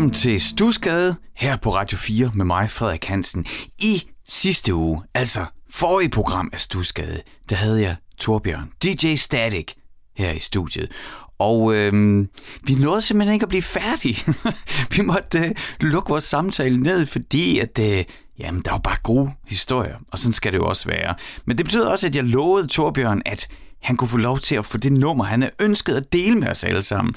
Velkommen til Stusgade her på Radio 4 med mig, Frederik Hansen. I sidste uge, altså forrige program af Stusgade, der havde jeg Torbjørn, DJ Static, her i studiet. Og øhm, vi nåede simpelthen ikke at blive færdige. vi måtte øh, lukke vores samtale ned, fordi at, øh, jamen, der var bare gode historier, og sådan skal det jo også være. Men det betyder også, at jeg lovede Torbjørn, at han kunne få lov til at få det nummer, han havde ønsket at dele med os alle sammen,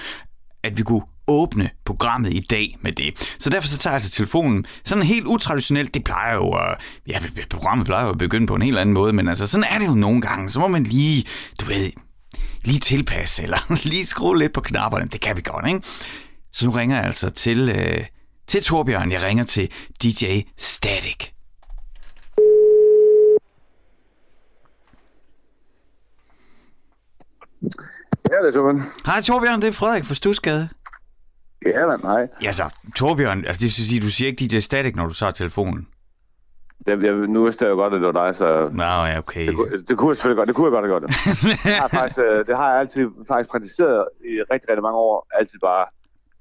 at vi kunne åbne programmet i dag med det. Så derfor så tager jeg altså telefonen. Sådan helt utraditionelt, det plejer jo at... Ja, programmet plejer jo at begynde på en helt anden måde, men altså sådan er det jo nogle gange. Så må man lige, du ved, lige tilpasse, eller lige skrue lidt på knapperne. Det kan vi godt, ikke? Så nu ringer jeg altså til, øh, til Torbjørn. Jeg ringer til DJ Static. Ja, det er Torbjørn. Hej Torbjørn, det er Frederik fra Stusgade. Ja, men nej. Ja, så Torbjørn, altså det vil sige, du siger ikke DJ Static, når du tager telefonen. Det, jeg, nu vidste jeg jo godt, at det var dig, så... Nå, ja, okay. Det, kunne- det kunne jeg selvfølgelig godt, det kunne jeg godt have gjort. det, har faktisk, øh, det har jeg altid faktisk praktiseret i rigtig, rigtig mange år. Altid bare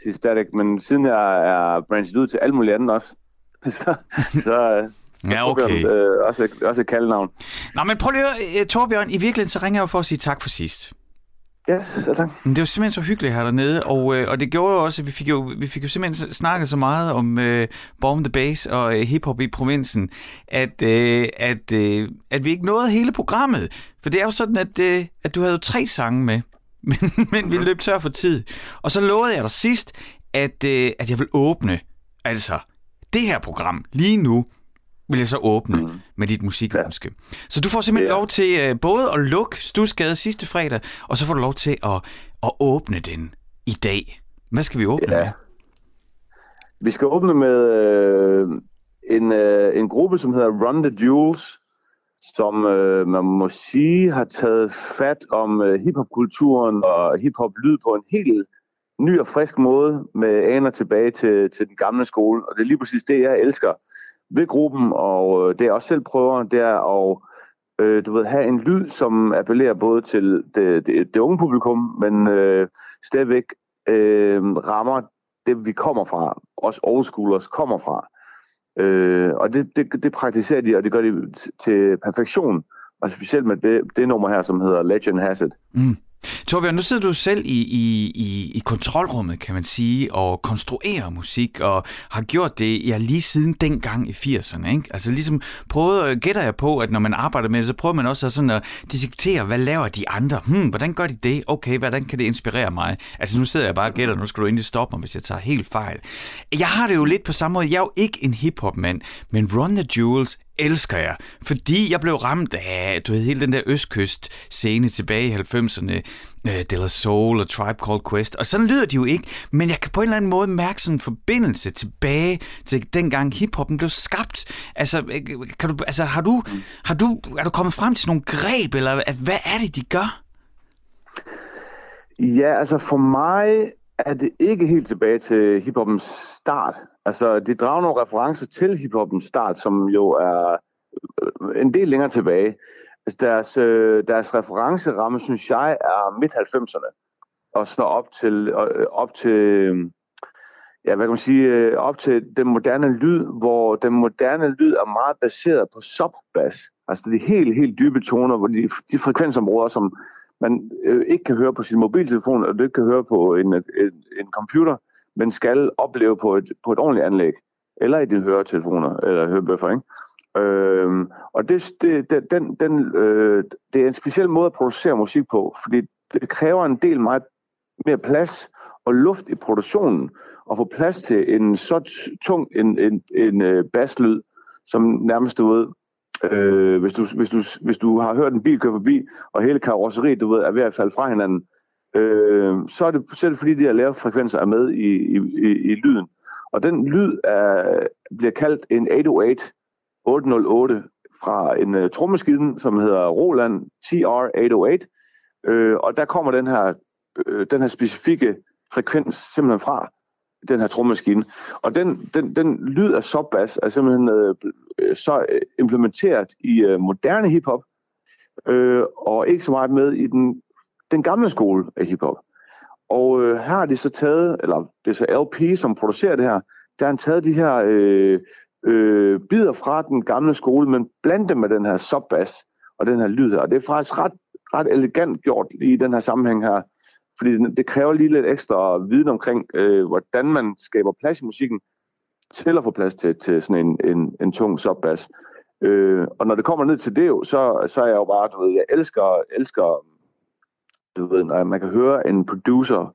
til static, men siden jeg er branchet ud til alt muligt andet også, så, så, så Ja, Torbjørn, okay. øh, også, også et kaldenavn. Nå, men prøv lige at høre, øh, Torbjørn, i virkeligheden så ringer jeg jo for at sige tak for sidst. Ja, så tak. Men det var simpelthen så hyggeligt her dernede, og, øh, og det gjorde jo også, at vi fik jo, vi fik jo simpelthen snakket så meget om øh, Bomb the Bass og øh, hiphop i provinsen, at, øh, at, øh, at vi ikke nåede hele programmet. For det er jo sådan, at, øh, at du havde jo tre sange med, men, men vi løb tør for tid. Og så lovede jeg dig sidst, at, øh, at jeg vil åbne, altså det her program lige nu, vil jeg så åbne mm. med dit musikønske. Ja. Så du får simpelthen Ja. lov til øh, både at lukke Stusgade sidste fredag, og så får du lov til at, at åbne den i dag. Hvad skal vi åbne Ja. med? Vi skal åbne med øh, en, øh, en gruppe, som hedder Run the Jewels, som øh, man må sige har taget fat om øh, hiphop-kulturen og hiphop-lyd på en helt ny og frisk måde med aner tilbage til, til den gamle skole. Og det er lige præcis det, jeg elsker ved gruppen, og øh, det jeg også selv prøver, det er at øh, du ved, have en lyd, som appellerer både til det, det, det unge publikum, men øh, stadigvæk øh, rammer det, vi kommer fra, os old schoolers kommer fra. Øh, og det, det, det praktiserer de, og det gør de til perfektion. Og specielt med det, det nummer her, som hedder Legend Has It. Mm. Torbjørn, nu sidder du selv i, i, i, i kontrolrummet, kan man sige, og konstruerer musik, og har gjort det ja, lige siden dengang i 80'erne. Ikke? Altså ligesom prøvede, gætter jeg på, at når man arbejder med det, så prøver man også sådan at dissektere, hvad laver de andre? Hmm, hvordan gør de det? Okay, hvordan kan det inspirere mig? Altså nu sidder jeg bare og gætter, nu skal du endelig stoppe mig, hvis jeg tager helt fejl. Jeg har det jo lidt på samme måde. Jeg er jo ikke en hiphop-mand, men Run the Jewels elsker jeg, fordi jeg blev ramt af, du ved, hele den der østkyst-scene tilbage i 90'erne, uh, øh, De La Soul og Tribe Called Quest, og sådan lyder de jo ikke, men jeg kan på en eller anden måde mærke sådan en forbindelse tilbage til dengang hiphoppen blev skabt. Altså, øh, kan du, altså har, du, har du, er du kommet frem til nogle greb, eller hvad er det, de gør? Ja, altså for mig er det ikke helt tilbage til hiphoppens start. Altså, de drager nogle referencer til hiphoppens start, som jo er øh, en del længere tilbage. Altså, deres, øh, deres referenceramme, synes jeg, er midt-90'erne. Og så øh, op til, øh, op til ja, hvad kan man sige, øh, op til den moderne lyd, hvor den moderne lyd er meget baseret på subbass. Altså de helt, helt dybe toner, hvor de, de frekvensområder, som man øh, ikke kan høre på sin mobiltelefon, og du ikke kan høre på en, en, en computer, men skal opleve på et, på et ordentligt anlæg, eller i dine høretelefoner, eller hørebøffer, ikke? Øhm, og det, det, det, den, den, øh, det er en speciel måde at producere musik på, fordi det kræver en del meget mere plads og luft i produktionen, og få plads til en så tung en, en, en øh, basslyd, som nærmest du ved, øh, hvis, du, hvis, du, hvis du har hørt en bil køre forbi, og hele karosseriet, du ved, er ved at falde fra hinanden, øh, så er det selv fordi de her lave frekvenser er med i, i, i, i lyden. Og den lyd er, bliver kaldt en 808 808 fra en uh, trommeskiden, som hedder Roland TR808. Øh, og der kommer den her, øh, den her specifikke frekvens simpelthen fra den her trommemaskine. Og den, den, den lyd af subbass er simpelthen øh, øh så øh, implementeret i øh, moderne hiphop, øh, og ikke så meget med i den, den gamle skole af hiphop. Og øh, her har de så taget, eller det er så LP, som producerer det her, der har han taget de her øh, øh, bider fra den gamle skole, men blandt dem med den her subbass og den her lyd her. Og det er faktisk ret, ret elegant gjort i den her sammenhæng her, fordi det kræver lige lidt ekstra viden omkring, øh, hvordan man skaber plads i musikken, til at få plads til, til sådan en, en, en tung subbass. Øh, og når det kommer ned til det så, så er jeg jo bare, du ved, jeg elsker, elsker du ved, når man kan høre en producer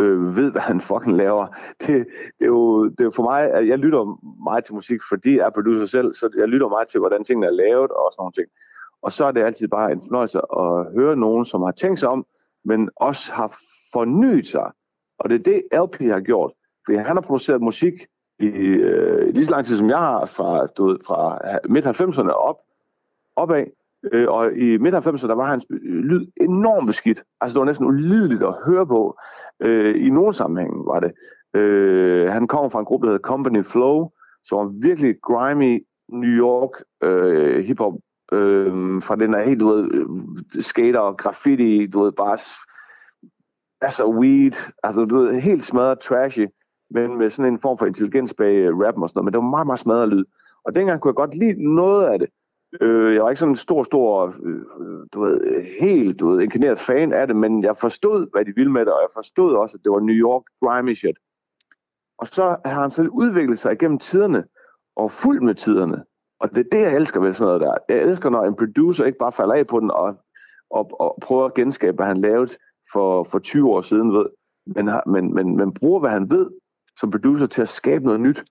øh, ved, hvad han fucking laver. Det, det, er jo, det er jo for mig, at jeg lytter meget til musik, fordi jeg er producer selv, så jeg lytter meget til, hvordan tingene er lavet og sådan nogle ting. Og så er det altid bare en fornøjelse at høre nogen, som har tænkt sig om, men også har fornyet sig. Og det er det, LP har gjort. Fordi han har produceret musik i øh, lige så lang tid, som jeg har, fra, du ved, fra midt-90'erne op, opad. Øh, og i midt-90'erne, der var hans øh, lyd enormt beskidt. Altså, det var næsten ulideligt at høre på. Øh, I nogle sammenhænge var det. Øh, han kom fra en gruppe, der hedder Company Flow, som var virkelig grimy New York øh, hiphop øh, fra den der helt, du ved, øh, skater, graffiti, du ved, bare altså weed, altså du ved, helt smadret trashy, men med sådan en form for intelligens bag øh, rappen og sådan noget, men det var meget, meget smadret lyd. Og dengang kunne jeg godt lide noget af det. Øh, jeg var ikke sådan en stor, stor, øh, du ved, helt, du ved, inkarneret fan af det, men jeg forstod, hvad de ville med det, og jeg forstod også, at det var New York grimy shit. Og så har han selv udviklet sig igennem tiderne, og fuldt med tiderne. Og det er det, jeg elsker ved sådan noget der. Jeg elsker, når en producer ikke bare falder af på den og, og, og prøver at genskabe, hvad han lavede for, for 20 år siden, ved, men, men, men, men bruger, hvad han ved som producer til at skabe noget nyt.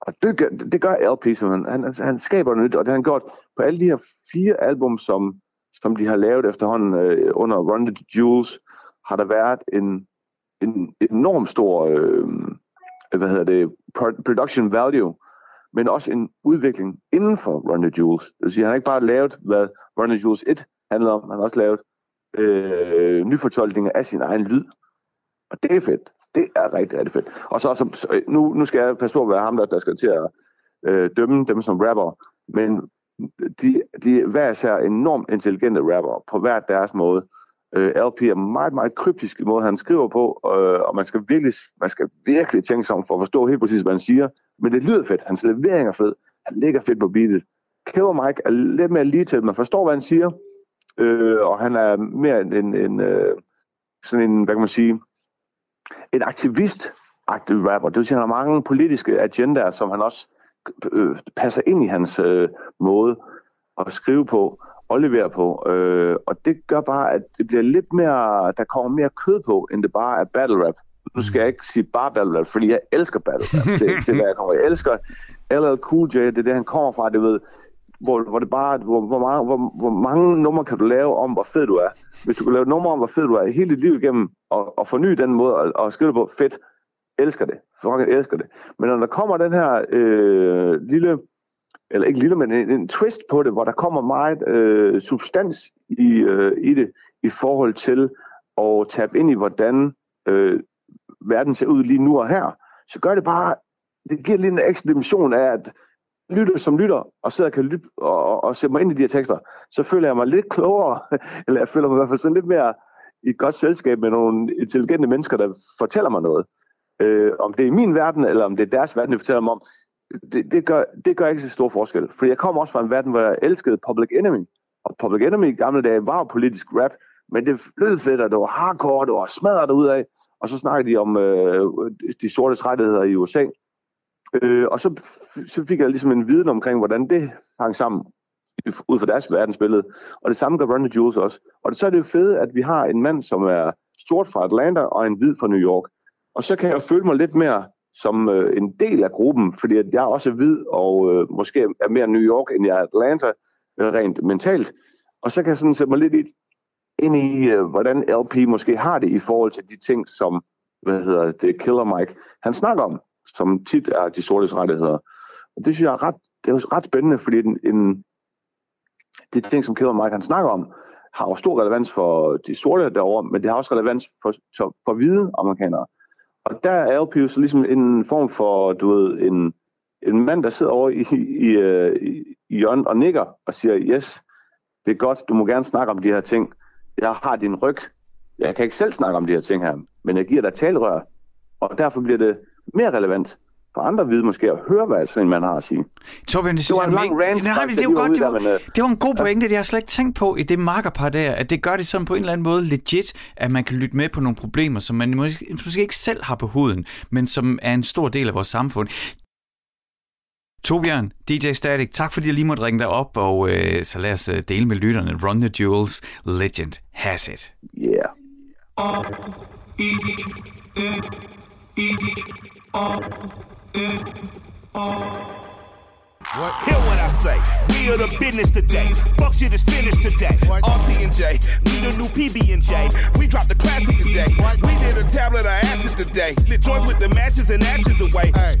Og det gør, det gør LP, som han, han, han skaber noget nyt, og det har han gjort på alle de her fire album, som, som de har lavet efterhånden øh, under Run the Jewels, har der været en, en enorm stor øh, hvad hedder det, production value, men også en udvikling inden for Run the Jewels. Det vil sige, han har ikke bare lavet, hvad Run the Jewels 1 handler om, han har også lavet øh, nyfortolkninger af sin egen lyd. Og det er fedt. Det er rigtig, rigtig fedt. Og så, så øh, nu, nu skal jeg passe på at være ham, der, der skal til at øh, dømme dem som rapper, men de, de hver især enormt intelligente rapper på hver deres måde. Øh, LP er meget, meget kryptisk i måde, han skriver på, øh, og man skal, virkelig, man skal virkelig tænke sig om for at forstå helt præcis, hvad han siger. Men det lyder fedt. Hans levering er fed. Han ligger fedt på beatet. Kæver Mike er lidt mere lige til, man forstår, hvad han siger, øh, og han er mere en, en, en øh, sådan en, hvad kan man sige, en aktivist aktiv rapper. Det vil sige, at han har mange politiske agendaer, som han også øh, passer ind i hans øh, måde at skrive på og levere på. Øh, og det gør bare, at det bliver lidt mere, der kommer mere kød på, end det bare er battle rap. Nu skal jeg ikke sige bare battle rap, fordi jeg elsker battle rap. Det, det er, hvad jeg kommer. Jeg elsker LL Cool J, det er det, han kommer fra, det ved, hvor, hvor det bare, hvor, hvor, mange, hvor, hvor mange numre kan du lave om, hvor fed du er. Hvis du kan lave numre om, hvor fed du er hele dit liv igennem, og, og forny den måde at, og skrive på, fedt, elsker det. Fucking elsker det. Men når der kommer den her øh, lille, eller ikke lille, men en, en twist på det, hvor der kommer meget øh, substans i, øh, i det, i forhold til at tabe ind i, hvordan øh, verden ser ud lige nu og her, så gør det bare, det giver lige en ekstra dimension af, at lytter som lytter, og sidder og kan lytte og, og, og sætte mig ind i de her tekster, så føler jeg mig lidt klogere, eller jeg føler mig i hvert fald sådan lidt mere i et godt selskab med nogle intelligente mennesker, der fortæller mig noget. Øh, om det er min verden, eller om det er deres verden, de fortæller mig om, det, det, gør, det gør ikke så stor forskel. For jeg kommer også fra en verden, hvor jeg elskede Public Enemy. Og Public Enemy i gamle dage var politisk rap, men det lød fedt, og det var hardcore, det var smadret ud af. Og så snakkede de om øh, de sorte rettigheder i USA. Øh, og så, så fik jeg ligesom en viden omkring, hvordan det hang sammen ud fra deres verdensbillede. Og det samme gør Run the Jewels også. Og så er det jo fedt, at vi har en mand, som er stort fra Atlanta, og en hvid fra New York. Og så kan jeg føle mig lidt mere som øh, en del af gruppen, fordi at jeg også er hvid, og øh, måske er mere New York, end jeg er Atlanta, øh, rent mentalt. Og så kan jeg sådan sætte mig lidt ind i, øh, hvordan LP måske har det i forhold til de ting, som hvad hedder det, Killer Mike, han snakker om som tit er de sortes rettigheder. Og det synes jeg er ret, det er ret spændende, fordi en, en, de ting, som Kevin Mike han snakker om, har jo stor relevans for de sorte derovre, men det har også relevans for, for, for hvide amerikanere. Og der er LP jo så ligesom en form for, du ved, en, en mand, der sidder over i, i, i, i hjørnet og nikker og siger, yes, det er godt, du må gerne snakke om de her ting. Jeg har din ryg. jeg kan ikke selv snakke om de her ting her, men jeg giver dig talrør, og derfor bliver det mere relevant for andre hvide måske at høre, hvad sådan en mand har at sige. Torbjørn, det, det var en lang rant. Nej, det, det, var godt, det, var, der, men, det var en god pointe, det jeg har slet ikke tænkt på i det markerpar der, at det gør det sådan på en eller anden måde legit, at man kan lytte med på nogle problemer, som man måske, måske ikke selv har på huden, men som er en stor del af vores samfund. Torbjørn, DJ Static, tak fordi jeg lige måtte ringe dig op, og øh, så lad os øh, dele med lytterne Run the Jewels, Legend Has It. Yeah. E, R, N, R. What? Hear what I say. We are the business today. Fuck shit is finished today. What? RT and J. We the new PB and J. We dropped the classic today. What? We did a tablet of acid today. Lit joints with the matches and ashes away. Hey.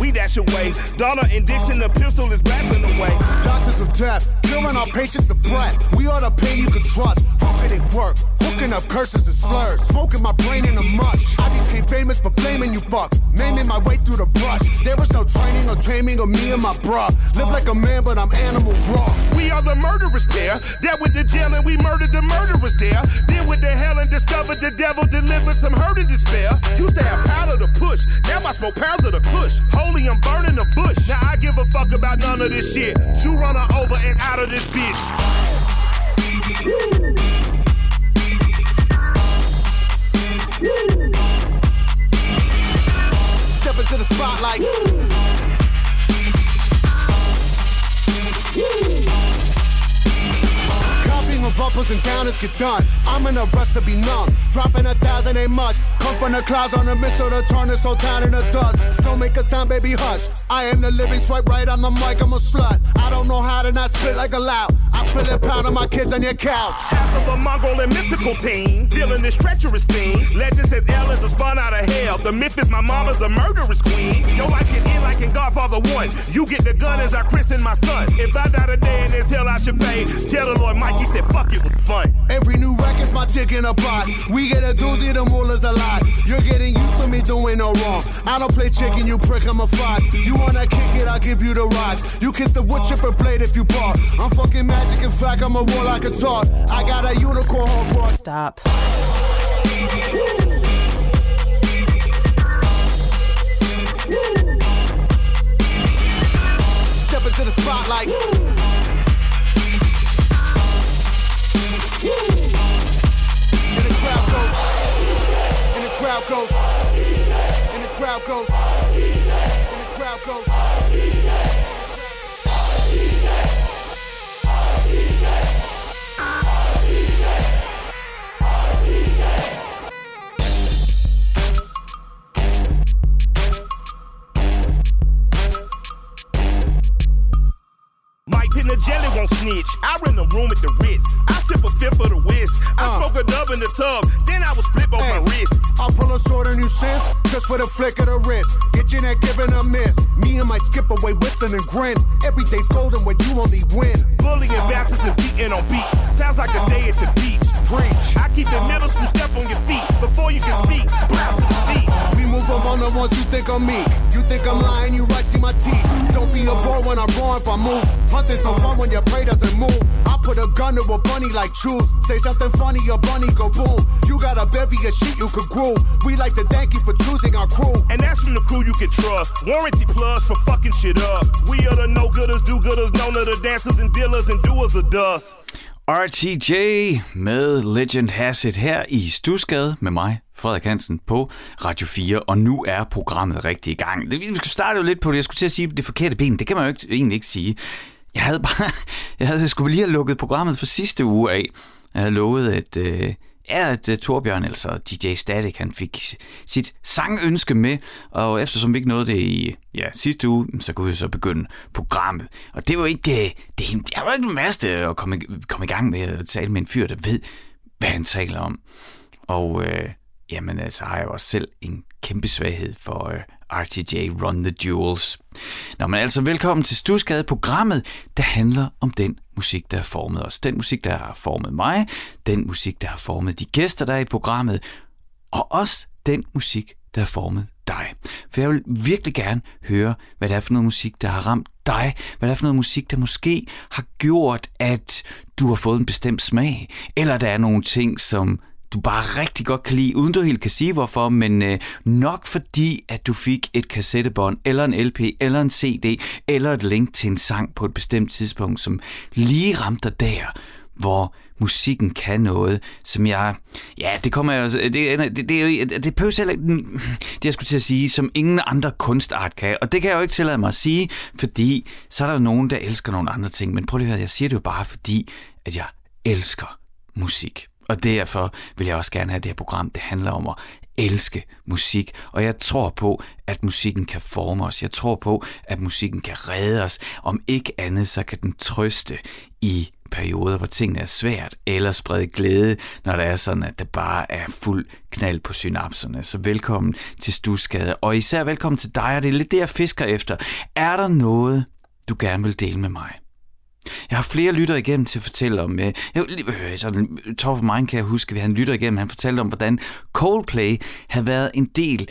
We dash away. Donna and Dixon, the pistol is blasting away. Doctors of death, killing our patients of breath. We are the pain you can trust. It work. Hooking up curses and slurs. Smoking my brain in a mush. I became famous for blaming you fuck. Naming my way through the brush. There was no training or taming of me and my Live like a man, but I'm animal raw. We are the murderers pair. That with the jail and we murdered the murderers there. Then with the hell and discovered the devil delivered some hurt and despair. Used to have powder to push. Now I smoke pounds of the kush. Holy, I'm burning the bush. Now I give a fuck about none of this shit. You run her over and out of this bitch. Step into the spotlight. Of uppers and downers get done. I'm in a rush to be numb. Dropping a thousand ain't much. Come from the clouds on a missile to turn this whole town into dust. Don't make a sound, baby, hush. I am the living swipe right on the mic, I'm a slut. I don't know how to not spit like a loud. I spit it pound on my kids on your couch. Half of a Mongol and mythical team. Feeling this treacherous thing. Legend says L is a spawn out of hell. The myth is my mama's a murderous queen. Yo, I can end like in Godfather 1. You get the gun as I christen my son. If I die today in this hell, I should pay. Tell the Lord Mikey said, fuck it was fun. Every new record's my dick in a box. We get a doozy, the mullah's a lot. You're getting used to me doing no wrong. I don't play chicken, you prick, I'm a fox. You wanna kick it, I'll give you the rocks. You kiss the wood chipper blade if you bark. I'm fucking magic, in fact, I'm a warlock can talk. I got a unicorn horn for Stop. Step into the spotlight. Crowd goes. And the crowd goes. And the crowd goes. The jelly won't snitch. I rent a room at the Ritz. I sip a fifth of the whiz. I uh. smoke a dub in the tub. Then I was split on hey, my wrist. I'll pull a sword on you since, just with a flick of the wrist. Get you that giving a miss. Me and my skip away, whistling and grin. Every day's golden when you only win. Bullying bastards and beating on beats. Sounds like a day at the beach. Preach. I keep the middle school step on your feet before you can speak. Bow to the feet. We move among the ones you think I'm me. You think I'm lying, you right, see my teeth. Don't be a bore when I'm wrong if I move. Hunt this no fun when your prey doesn't move. I put a gun to a bunny like truth. Say something funny, your bunny go boom. You got a bevy of shit you could groove. We like to thank you for choosing our crew. And that's from the crew you can trust. Warranty plus for fucking shit up. We are the no gooders, do gooders, known of the dancers and dealers and doers of dust. RTJ med Legend Has It her i Stusgade med mig, Frederik Hansen, på Radio 4, og nu er programmet rigtig i gang. Vi skal starte jo lidt på det, jeg skulle til at sige det forkerte ben, det kan man jo ikke, egentlig ikke sige. Jeg havde bare, jeg havde skulle lige have lukket programmet for sidste uge af. Jeg havde lovet, at, øh, er, at uh, Torbjørn, altså DJ Static, han fik sit sangønske med, og eftersom vi ikke nåede det i ja, sidste uge, så kunne vi så begynde programmet. Og det var ikke, øh, det, det, jeg var ikke den værste at komme, komme i gang med at tale med en fyr, der ved, hvad han taler om. Og øh, jamen, altså har jeg jo også selv en kæmpe svaghed for øh, RTJ Run the Jewels. Nå, men altså velkommen til Stusgade, programmet, der handler om den musik, der har formet os. Den musik, der har formet mig, den musik, der har formet de gæster, der er i programmet, og også den musik, der har formet dig. For jeg vil virkelig gerne høre, hvad det er for noget musik, der har ramt dig. Hvad det er for noget musik, der måske har gjort, at du har fået en bestemt smag. Eller der er nogle ting, som du bare rigtig godt kan lide, uden du helt kan sige hvorfor, men øh, nok fordi, at du fik et kassettebånd, eller en LP, eller en CD, eller et link til en sang på et bestemt tidspunkt, som lige ramte dig der, hvor musikken kan noget, som jeg... Ja, det kommer jeg... Det, det, det, det, det pøs heller ikke... Det, jeg skulle til at sige, som ingen andre kunstart kan. Og det kan jeg jo ikke tillade mig at sige, fordi så er der jo nogen, der elsker nogle andre ting. Men prøv lige at høre, jeg siger det jo bare fordi, at jeg elsker musik. Og derfor vil jeg også gerne have det her program. Det handler om at elske musik, og jeg tror på, at musikken kan forme os. Jeg tror på, at musikken kan redde os. Om ikke andet, så kan den trøste i perioder, hvor tingene er svært, eller sprede glæde, når det er sådan, at det bare er fuld knald på synapserne. Så velkommen til Stusgade, og især velkommen til dig, og det er lidt det, jeg fisker efter. Er der noget, du gerne vil dele med mig? Jeg har flere lytter igennem til at fortælle om... Øh, øh, sådan, øh, Torf Mind kan jeg huske, vi havde en lytter igennem, han fortalte om, hvordan Coldplay havde været en del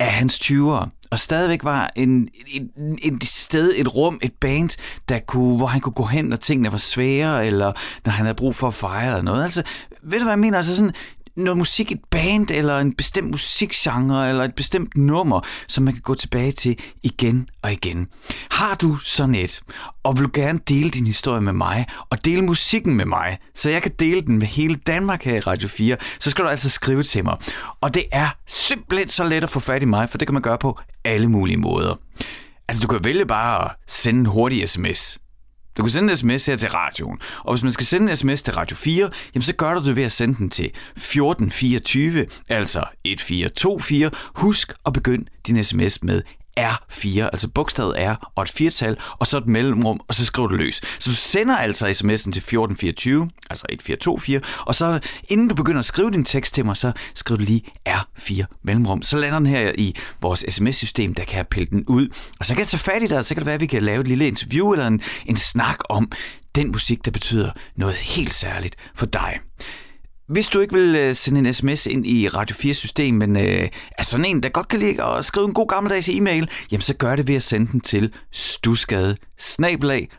af hans 20'ere, og stadigvæk var en, en, en sted, et rum, et band, der kunne, hvor han kunne gå hen, når tingene var svære, eller når han havde brug for at fejre eller noget. Altså, ved du hvad jeg mener? Altså sådan, noget musik, et band, eller en bestemt musikgenre, eller et bestemt nummer, som man kan gå tilbage til igen og igen. Har du sådan et, og vil du gerne dele din historie med mig, og dele musikken med mig, så jeg kan dele den med hele Danmark her i Radio 4, så skal du altså skrive til mig. Og det er simpelthen så let at få fat i mig, for det kan man gøre på alle mulige måder. Altså, du kan vælge bare at sende en hurtig sms du kan sende en sms her til radioen, og hvis man skal sende en sms til Radio 4, jamen så gør du det ved at sende den til 1424, altså 1424. Husk at begynde din sms med R4, altså bogstavet R og et firtal, og så et mellemrum, og så skriver du løs. Så du sender altså sms'en til 1424, altså 1424, og så inden du begynder at skrive din tekst til mig, så skriver du lige R4 mellemrum. Så lander den her i vores sms-system, der kan jeg pille den ud. Og så kan jeg tage fat i dig, så kan det være, at vi kan lave et lille interview eller en, en snak om den musik, der betyder noget helt særligt for dig. Hvis du ikke vil øh, sende en sms ind i Radio 4-system, men øh, er sådan en, der godt kan lide at skrive en god gammeldags e-mail, jamen så gør det ved at sende den til stusgade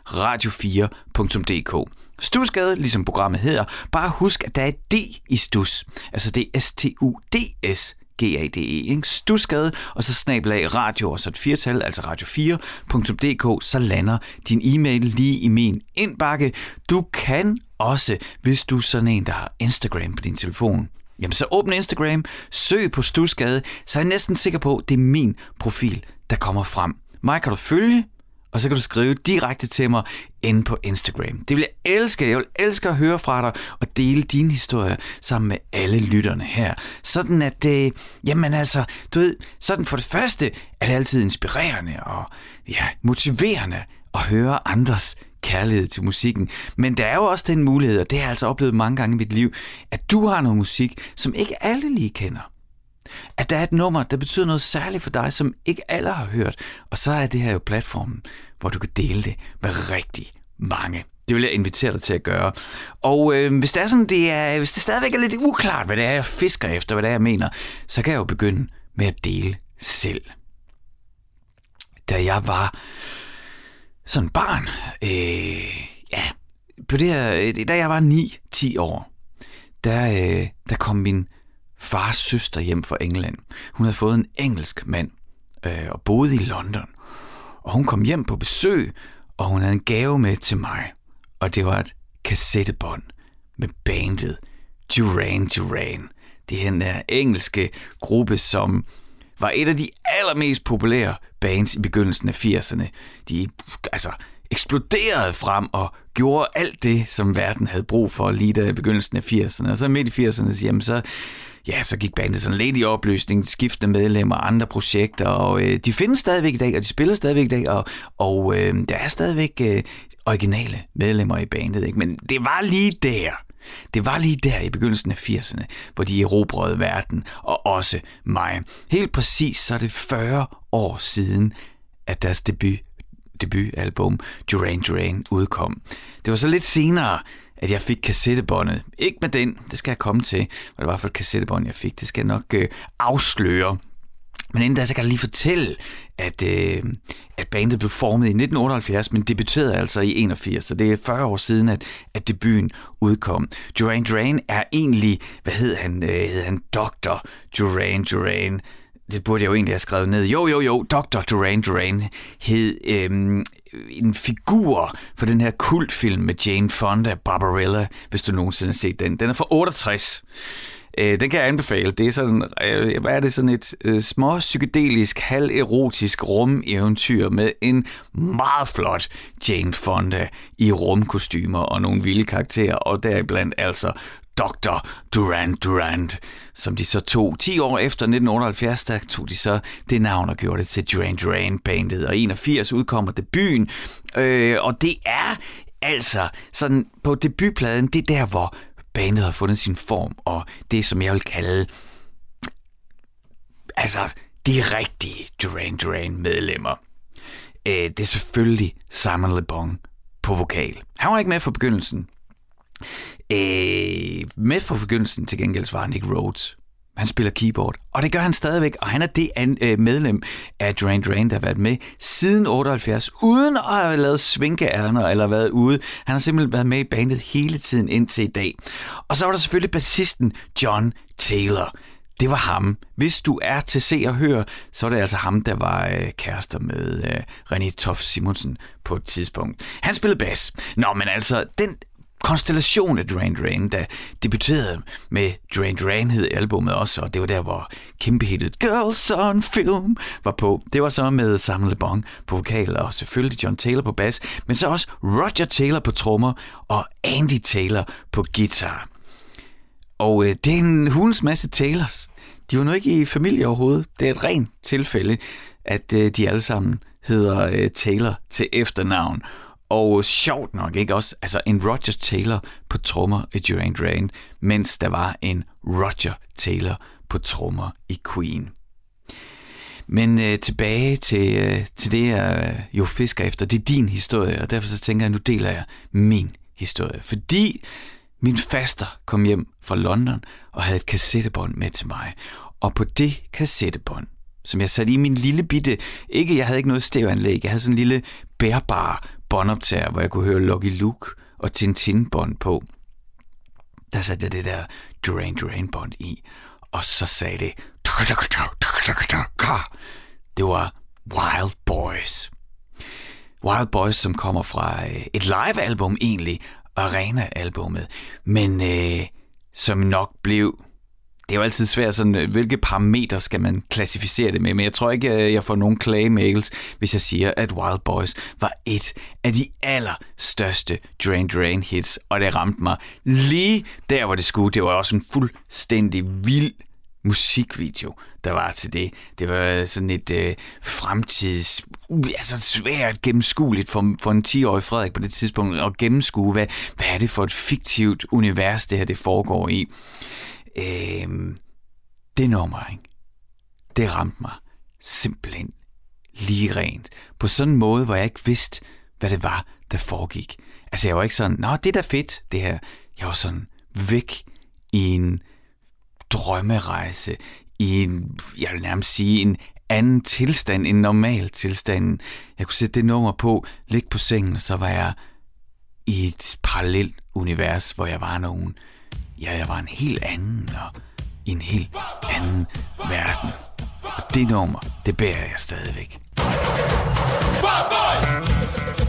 radio4.dk. Stusgade, ligesom programmet hedder. Bare husk, at der er et D i stus. Altså det er S-T-U-D-S. G-A-D-E, ikke? Stusgade, og så snabelag radio, og så et firtal, altså radio4.dk, så lander din e-mail lige i min indbakke. Du kan også, hvis du er sådan en, der har Instagram på din telefon, jamen så åbn Instagram, søg på Stusgade, så er jeg næsten sikker på, at det er min profil, der kommer frem. Mig kan du følge, og så kan du skrive direkte til mig inde på Instagram. Det vil jeg elske. Jeg vil elske at høre fra dig og dele din historie sammen med alle lytterne her. Sådan at, øh, jamen altså, du ved, sådan for det første er det altid inspirerende og ja, motiverende at høre andres kærlighed til musikken. Men der er jo også den mulighed, og det har jeg altså oplevet mange gange i mit liv, at du har noget musik, som ikke alle lige kender. At der er et nummer, der betyder noget særligt for dig, som ikke alle har hørt. Og så er det her jo platformen, hvor du kan dele det med rigtig mange. Det vil jeg invitere dig til at gøre. Og øh, hvis det er sådan, det er, hvis det stadigvæk er lidt uklart, hvad det er, jeg fisker efter, hvad det er, jeg mener, så kan jeg jo begynde med at dele selv. Da jeg var sådan barn, øh, ja, på det her, øh, da jeg var 9-10 år, der, øh, der kom min fars søster hjem fra England. Hun havde fået en engelsk mand øh, og boede i London. Og hun kom hjem på besøg, og hun havde en gave med til mig. Og det var et kassettebånd med bandet Duran Duran. Det er den der engelske gruppe, som var et af de allermest populære bands i begyndelsen af 80'erne. De altså, eksploderede frem og gjorde alt det, som verden havde brug for lige da i begyndelsen af 80'erne. Og så midt i 80'erne, jamen, så ja, så gik bandet sådan lidt i opløsning, skiftende medlemmer, andre projekter, og øh, de findes stadigvæk i dag, og de spiller stadigvæk i dag, og, og øh, der er stadigvæk øh, originale medlemmer i bandet, ikke? men det var lige der, det var lige der i begyndelsen af 80'erne, hvor de erobrede verden, og også mig. Helt præcis så er det 40 år siden, at deres debut debutalbum Duran Duran udkom. Det var så lidt senere, at jeg fik kassettebåndet. Ikke med den, det skal jeg komme til, hvad det var for et kassettebånd, jeg fik. Det skal jeg nok øh, afsløre men inden da, så kan jeg lige fortælle, at, øh, at bandet blev formet i 1978, men debuterede altså i 81, så det er 40 år siden, at, at debuten udkom. Duran Duran er egentlig, hvad hed han, øh, hed han Dr. Duran Duran, det burde jeg jo egentlig have skrevet ned. Jo, jo, jo, Dr. Duran Duran hed øhm, en figur for den her kultfilm med Jane Fonda, Barbarella, hvis du nogensinde har set den. Den er fra 68. Øh, den kan jeg anbefale. Det er sådan, øh, hvad er det, sådan et øh, små psykedelisk, halverotisk rumeventyr med en meget flot Jane Fonda i rumkostymer og nogle vilde karakterer, og deriblandt altså Dr. Durant Durant, som de så tog 10 år efter 1978, der tog de så det navn og gjorde det til Duran Duran bandet, og 81 udkommer debuten, øh, og det er altså sådan på debutpladen, det er der, hvor bandet har fundet sin form, og det, som jeg vil kalde, altså, de rigtige Duran Duran medlemmer. Øh, det er selvfølgelig Simon Le Bon på vokal. Han var ikke med fra begyndelsen. Øh, med fra begyndelsen til gengæld var Nick Rhodes. Han spiller keyboard, og det gør han stadigvæk, og han er det øh, medlem af Duran Duran, der har været med siden 78, uden at have lavet svinkeærner eller været ude. Han har simpelthen været med i bandet hele tiden indtil i dag. Og så var der selvfølgelig bassisten John Taylor. Det var ham. Hvis du er til se og høre, så er det altså ham, der var øh, kærester med øh, René Toff Simonsen på et tidspunkt. Han spillede bas. Nå, men altså, den konstellation af Duran Duran, der debuterede med Duran Duran hed albumet også, og det var der, hvor kæmpehittet Girls on Film var på. Det var så med Samuel Le Bon på vokal, og selvfølgelig John Taylor på bas, men så også Roger Taylor på trommer og Andy Taylor på guitar. Og øh, det er en hulens masse Taylors. De var nu ikke i familie overhovedet. Det er et rent tilfælde, at øh, de alle sammen hedder øh, Taylor til efternavn. Og sjovt nok, ikke også? Altså en Roger Taylor på trommer i Duran Duran, mens der var en Roger Taylor på trommer i Queen. Men øh, tilbage til, øh, til det, jeg øh, jo fisker efter, det er din historie, og derfor så tænker jeg, at nu deler jeg min historie. Fordi min faster kom hjem fra London og havde et kassettebånd med til mig. Og på det kassettebånd, som jeg satte i min lille bitte, ikke, jeg havde ikke noget stævanlæg, jeg havde sådan en lille bærbar båndoptager, hvor jeg kunne høre Lucky Luke og Tintin-bånd på. Der satte jeg det der Duran Duran-bånd i, og så sagde det... Det var Wild Boys. Wild Boys, som kommer fra øh, et live-album egentlig, Arena-albummet, men øh, som nok blev det er jo altid svært, sådan, øh, hvilke parametre skal man klassificere det med, men jeg tror ikke, øh, jeg får nogen klagemails, hvis jeg siger, at Wild Boys var et af de allerstørste Drain Drain hits, og det ramte mig lige der, hvor det skulle. Det var også en fuldstændig vild musikvideo, der var til det. Det var sådan et øh, fremtids... Altså svært gennemskueligt for, for en 10-årig Frederik på det tidspunkt at gennemskue, hvad, hvad er det for et fiktivt univers, det her det foregår i. Øh, det nummer, ikke? det ramte mig simpelthen lige rent. På sådan en måde, hvor jeg ikke vidste, hvad det var, der foregik. Altså jeg var ikke sådan, nå, det er da fedt, det her. Jeg var sådan væk i en drømmerejse, i en, jeg vil nærmest sige, en anden tilstand, end normal tilstand. Jeg kunne sætte det nummer på, ligge på sengen, og så var jeg i et parallelt univers, hvor jeg var nogen, Ja, jeg var en helt anden og i en helt anden verden. Og det nummer, det bærer jeg stadigvæk. Bye, bye.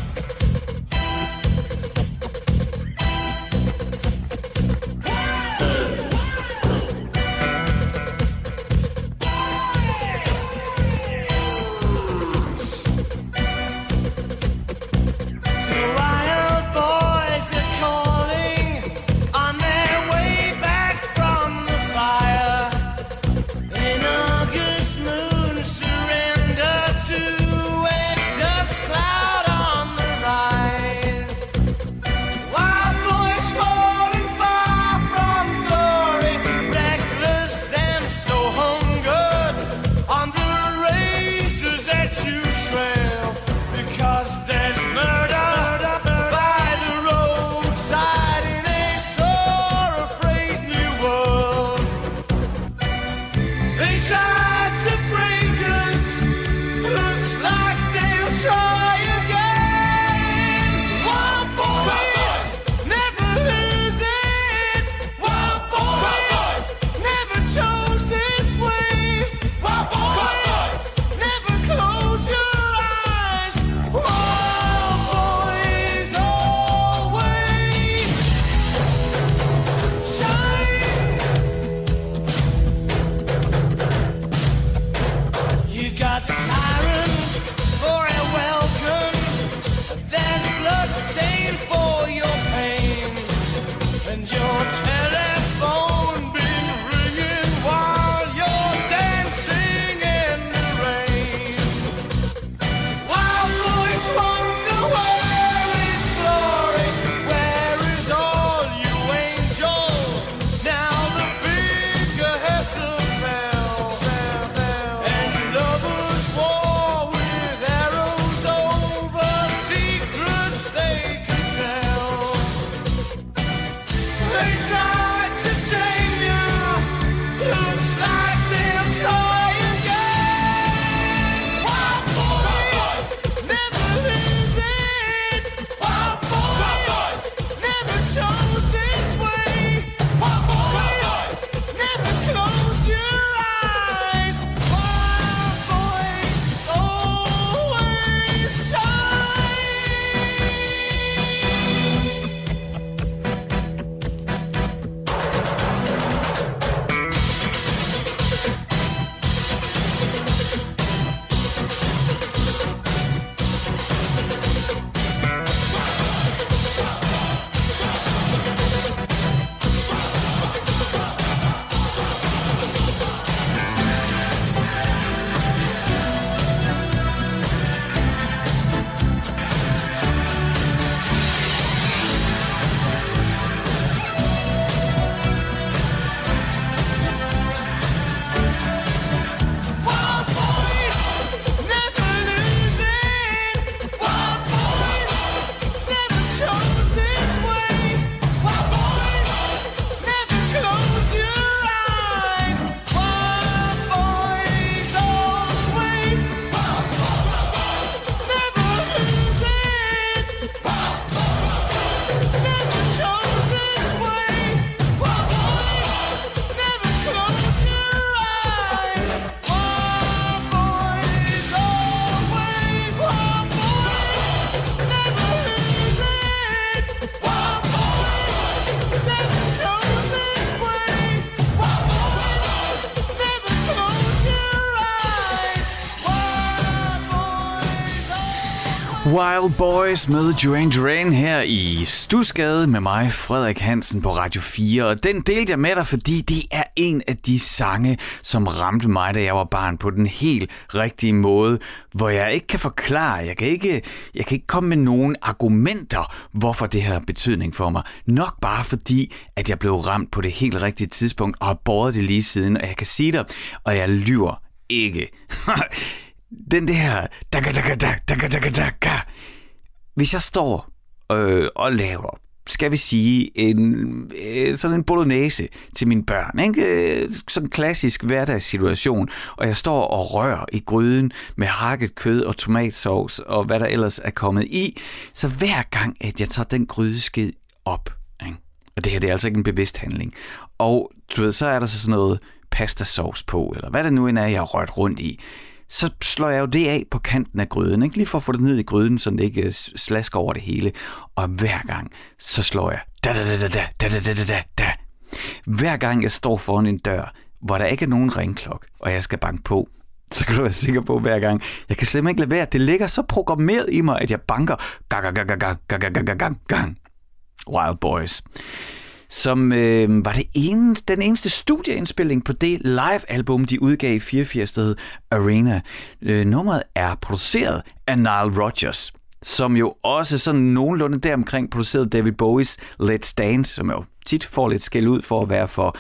Wild Boys med Duran Duran her i Stusgade med mig, Frederik Hansen på Radio 4. Og den delte jeg med dig, fordi det er en af de sange, som ramte mig, da jeg var barn på den helt rigtige måde, hvor jeg ikke kan forklare, jeg kan ikke, jeg kan ikke komme med nogen argumenter, hvorfor det har betydning for mig. Nok bare fordi, at jeg blev ramt på det helt rigtige tidspunkt og har båret det lige siden, og jeg kan sige dig, og jeg lyver ikke. den der... Daka, daka, daka, daka, daka. Hvis jeg står øh, og laver skal vi sige, en, øh, sådan en bolognese til mine børn. Ikke? Sådan en klassisk hverdagssituation. Og jeg står og rører i gryden med hakket kød og tomatsauce og hvad der ellers er kommet i. Så hver gang, at jeg tager den grydesked op, ikke? og det her det er altså ikke en bevidst handling, og du ved, så er der så sådan noget pastasauce på, eller hvad det nu end er, jeg har rørt rundt i så slår jeg jo det af på kanten af gryden, ikke? lige for at få det ned i gryden, så det ikke slasker over det hele. Og hver gang, så slår jeg da da da da da da da da da da. Hver gang jeg står foran en dør, hvor der ikke er nogen ringklok, og jeg skal banke på, så kan du være sikker på hver gang. Jeg kan simpelthen ikke lade være. Det ligger så programmeret i mig, at jeg banker gang, gang, gang, gang, gang, gang, gang, gang, gang. Wild Boys som øh, var det eneste, den eneste studieindspilling på det live-album, de udgav i 84, der Arena. Øh, nummeret er produceret af Nile Rodgers, som jo også sådan nogenlunde deromkring producerede David Bowies Let's Dance, som jo tit får lidt skæld ud for at være for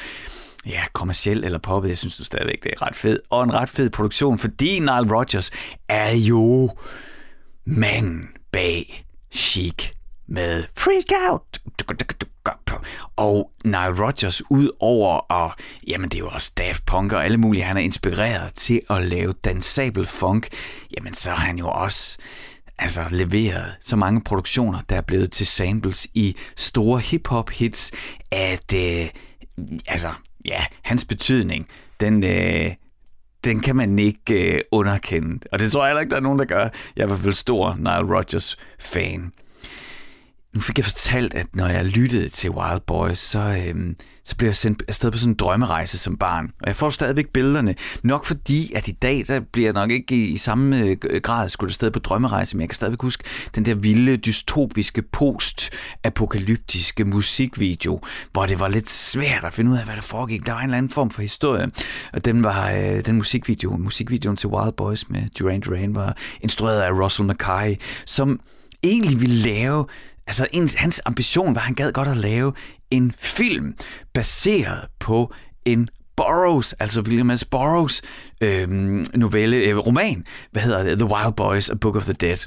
ja, kommerciel eller poppet. Jeg synes du stadigvæk, det er ret fed. Og en ret fed produktion, fordi Nile Rodgers er jo manden bag Chic med Freak Out. Og Nile Rodgers, ud over at, jamen det er jo også Daft Punk og alle mulige, han er inspireret til at lave dansabel funk, jamen så har han jo også altså leveret så mange produktioner, der er blevet til samples i store hip-hop hits, at øh, altså, ja, hans betydning, den, øh, den kan man ikke øh, underkende. Og det tror jeg heller ikke, der er nogen, der gør. Jeg er i hvert fald stor Nile Rodgers fan nu fik jeg fortalt, at når jeg lyttede til Wild Boys, så, øhm, så blev jeg sendt afsted på sådan en drømmerejse som barn. Og jeg får stadigvæk billederne. Nok fordi, at i dag, der bliver jeg nok ikke i, i samme øh, grad skulle afsted på drømmerejse, men jeg kan stadigvæk huske den der vilde, dystopiske, post-apokalyptiske musikvideo, hvor det var lidt svært at finde ud af, hvad der foregik. Der var en eller anden form for historie, og den var øh, den musikvideo, musikvideoen til Wild Boys med Duran Duran, var instrueret af Russell McKay, som egentlig ville lave Altså, ens, hans ambition var, at han gad godt at lave en film baseret på en Burroughs, altså William S. Burroughs øh, novelle, øh, roman, hvad hedder det? The Wild Boys, A Book of the Dead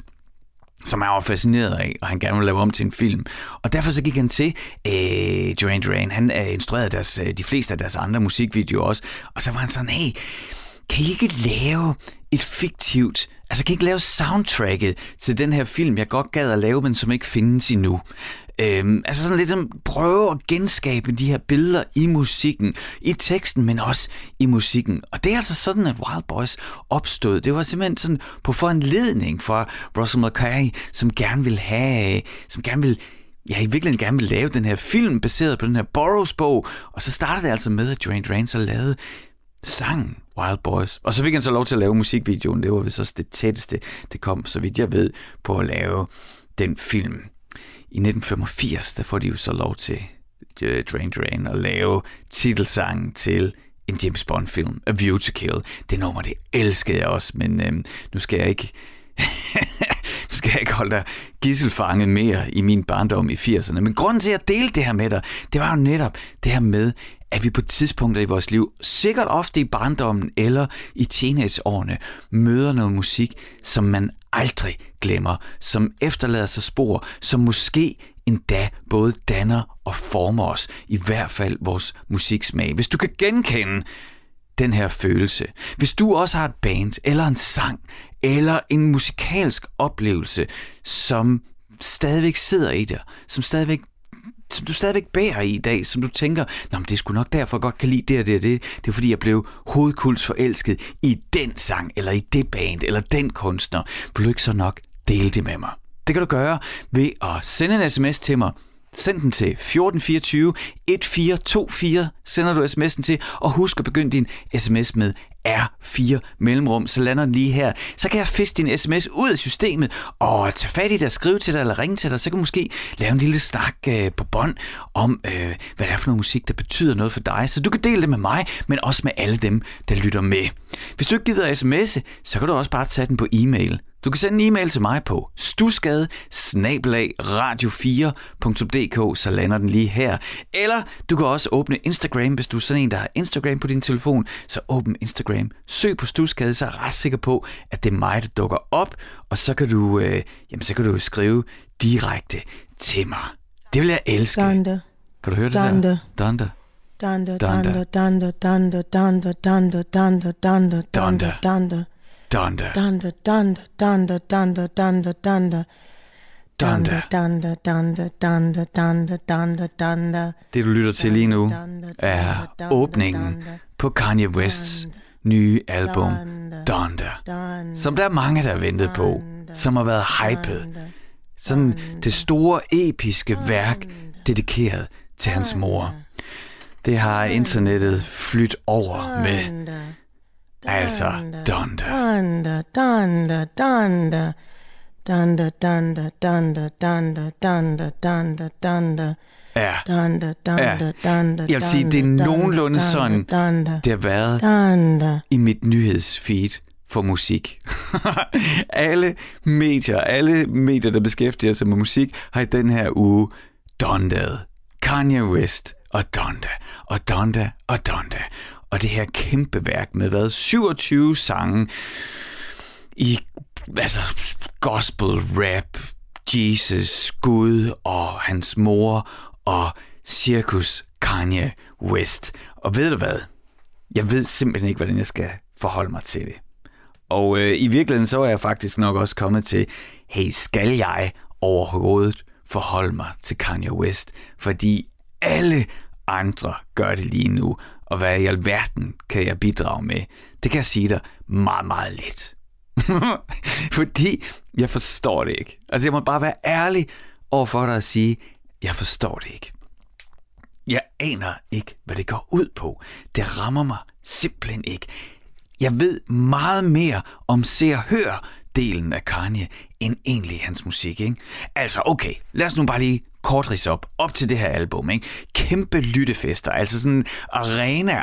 som han var fascineret af, og han gerne ville lave om til en film. Og derfor så gik han til øh, Duran Duran. Han øh, instruerede deres, øh, de fleste af deres andre musikvideoer også. Og så var han sådan, hey, kan I ikke lave et fiktivt, altså kan I ikke lave soundtracket til den her film, jeg godt gad at lave, men som ikke findes endnu? Øhm, altså sådan lidt som prøve at genskabe de her billeder i musikken, i teksten, men også i musikken. Og det er altså sådan, at Wild Boys opstod. Det var simpelthen sådan på foranledning fra Russell McKay, som gerne vil have, som gerne vil jeg i virkeligheden gerne vil lave den her film baseret på den her Burroughs bog, og så startede det altså med, at Duran Duran så lavede sangen Wild Boys. Og så fik han så lov til at lave musikvideoen. Det var vist også det tætteste, det kom, så vidt jeg ved, på at lave den film. I 1985, der får de jo så lov til øh, Drain Drain at lave titelsangen til en James Bond film, A View to Kill. Det nummer, det elskede jeg også, men øhm, nu skal jeg ikke nu skal jeg ikke holde dig gisselfanget mere i min barndom i 80'erne. Men grunden til at dele det her med dig, det var jo netop det her med, at vi på tidspunkter i vores liv, sikkert ofte i barndommen eller i teenageårene, møder noget musik, som man aldrig glemmer, som efterlader sig spor, som måske endda både danner og former os, i hvert fald vores musiksmag. Hvis du kan genkende den her følelse, hvis du også har et band, eller en sang, eller en musikalsk oplevelse, som stadigvæk sidder i dig, som stadigvæk som du stadigvæk bærer i i dag, som du tænker, Nå, men det skulle nok derfor, godt kan lide det og det og det. Det er fordi, jeg blev hovedkuls forelsket i den sang, eller i det band, eller den kunstner. Vil du ikke så nok dele det med mig? Det kan du gøre ved at sende en sms til mig. Send den til 1424 1424, sender du sms'en til, og husk at begynde din sms med R4 mellemrum, så lander den lige her. Så kan jeg fiske din sms ud af systemet og tage fat i dig, skrive til dig eller ringe til dig. Så kan du måske lave en lille snak øh, på bånd om, øh, hvad det er for noget musik, der betyder noget for dig. Så du kan dele det med mig, men også med alle dem, der lytter med. Hvis du ikke gider sms'e, så kan du også bare tage den på e-mail. Du kan sende en e-mail til mig på stusgade radio4.dk, så lander den lige her. Eller du kan også åbne Instagram, hvis du er sådan en, der har Instagram på din telefon, så åbn Instagram, søg på stusgade, så er jeg ret sikker på, at det er mig, der dukker op, og så kan du, øh, jamen, så kan du skrive direkte til mig. Det vil jeg elske. Danda. Kan du høre det Danda. der? Danda. Danda, Danda. danda, danda, danda, danda, danda, danda, danda, danda, Danda. danda, danda, danda, danda, danda, danda, Danda. danda, danda, danda, danda, danda, danda. Det du lytter til lige nu er åbningen på Kanye Wests nye album Donda, som der er mange, der har ventet på, som har været hyped. Sådan det store episke værk, dedikeret til hans mor. Det har internettet flyttet over med. Altså Donda. Danda, danda, danda. Danda, danda, danda, danda, danda, danda, danda. Ja, Danda, danda, danda, jeg vil sige, det er nogenlunde sådan, det har været i mit nyhedsfeed for musik. alle medier, alle medier, der beskæftiger sig med musik, har i den her uge dondet Kanye West og Donda, og Donda og Donda. Og det her kæmpe værk med hvad? 27 sange i altså, gospel, rap, Jesus, Gud og hans mor og cirkus Kanye West. Og ved du hvad? Jeg ved simpelthen ikke, hvordan jeg skal forholde mig til det. Og øh, i virkeligheden så er jeg faktisk nok også kommet til, hey, skal jeg overhovedet forholde mig til Kanye West? Fordi alle andre gør det lige nu, og hvad i alverden kan jeg bidrage med? Det kan jeg sige dig meget, meget lidt. Fordi jeg forstår det ikke. Altså jeg må bare være ærlig over for dig og sige, jeg forstår det ikke. Jeg aner ikke, hvad det går ud på. Det rammer mig simpelthen ikke. Jeg ved meget mere om se og hør delen af Kanye, end egentlig hans musik, ikke? Altså, okay, lad os nu bare lige kort rise op, op til det her album, ikke? Kæmpe lyttefester, altså sådan arena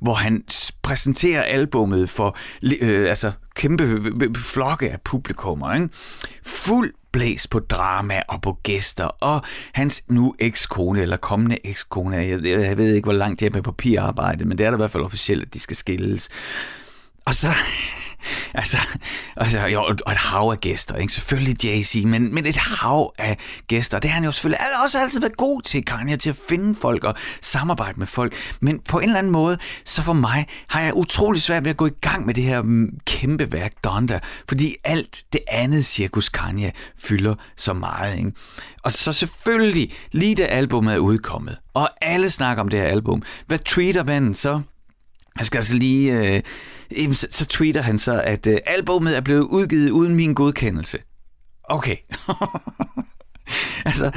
hvor han præsenterer albummet for øh, altså kæmpe flokke af publikummer, ikke? Fuld blæs på drama og på gæster, og hans nu ekskone, eller kommende ekskone, jeg, jeg ved ikke, hvor langt det er med papirarbejde, men det er da i hvert fald officielt, at de skal skilles. Og så, altså, altså jo, og et hav af gæster, ikke? Selvfølgelig Jay-Z, men, men et hav af gæster. Det har han jo selvfølgelig også altid været god til, Kanye, til at finde folk og samarbejde med folk. Men på en eller anden måde, så for mig, har jeg utrolig svært ved at gå i gang med det her mm, kæmpe værk, Donda, fordi alt det andet cirkus Kanye fylder så meget, ikke? Og så selvfølgelig, lige da albumet er udkommet, og alle snakker om det her album, hvad tweeter manden så? Jeg skal altså lige... Øh, så, så tweeter han så, at øh, albumet er blevet udgivet uden min godkendelse. Okay. altså,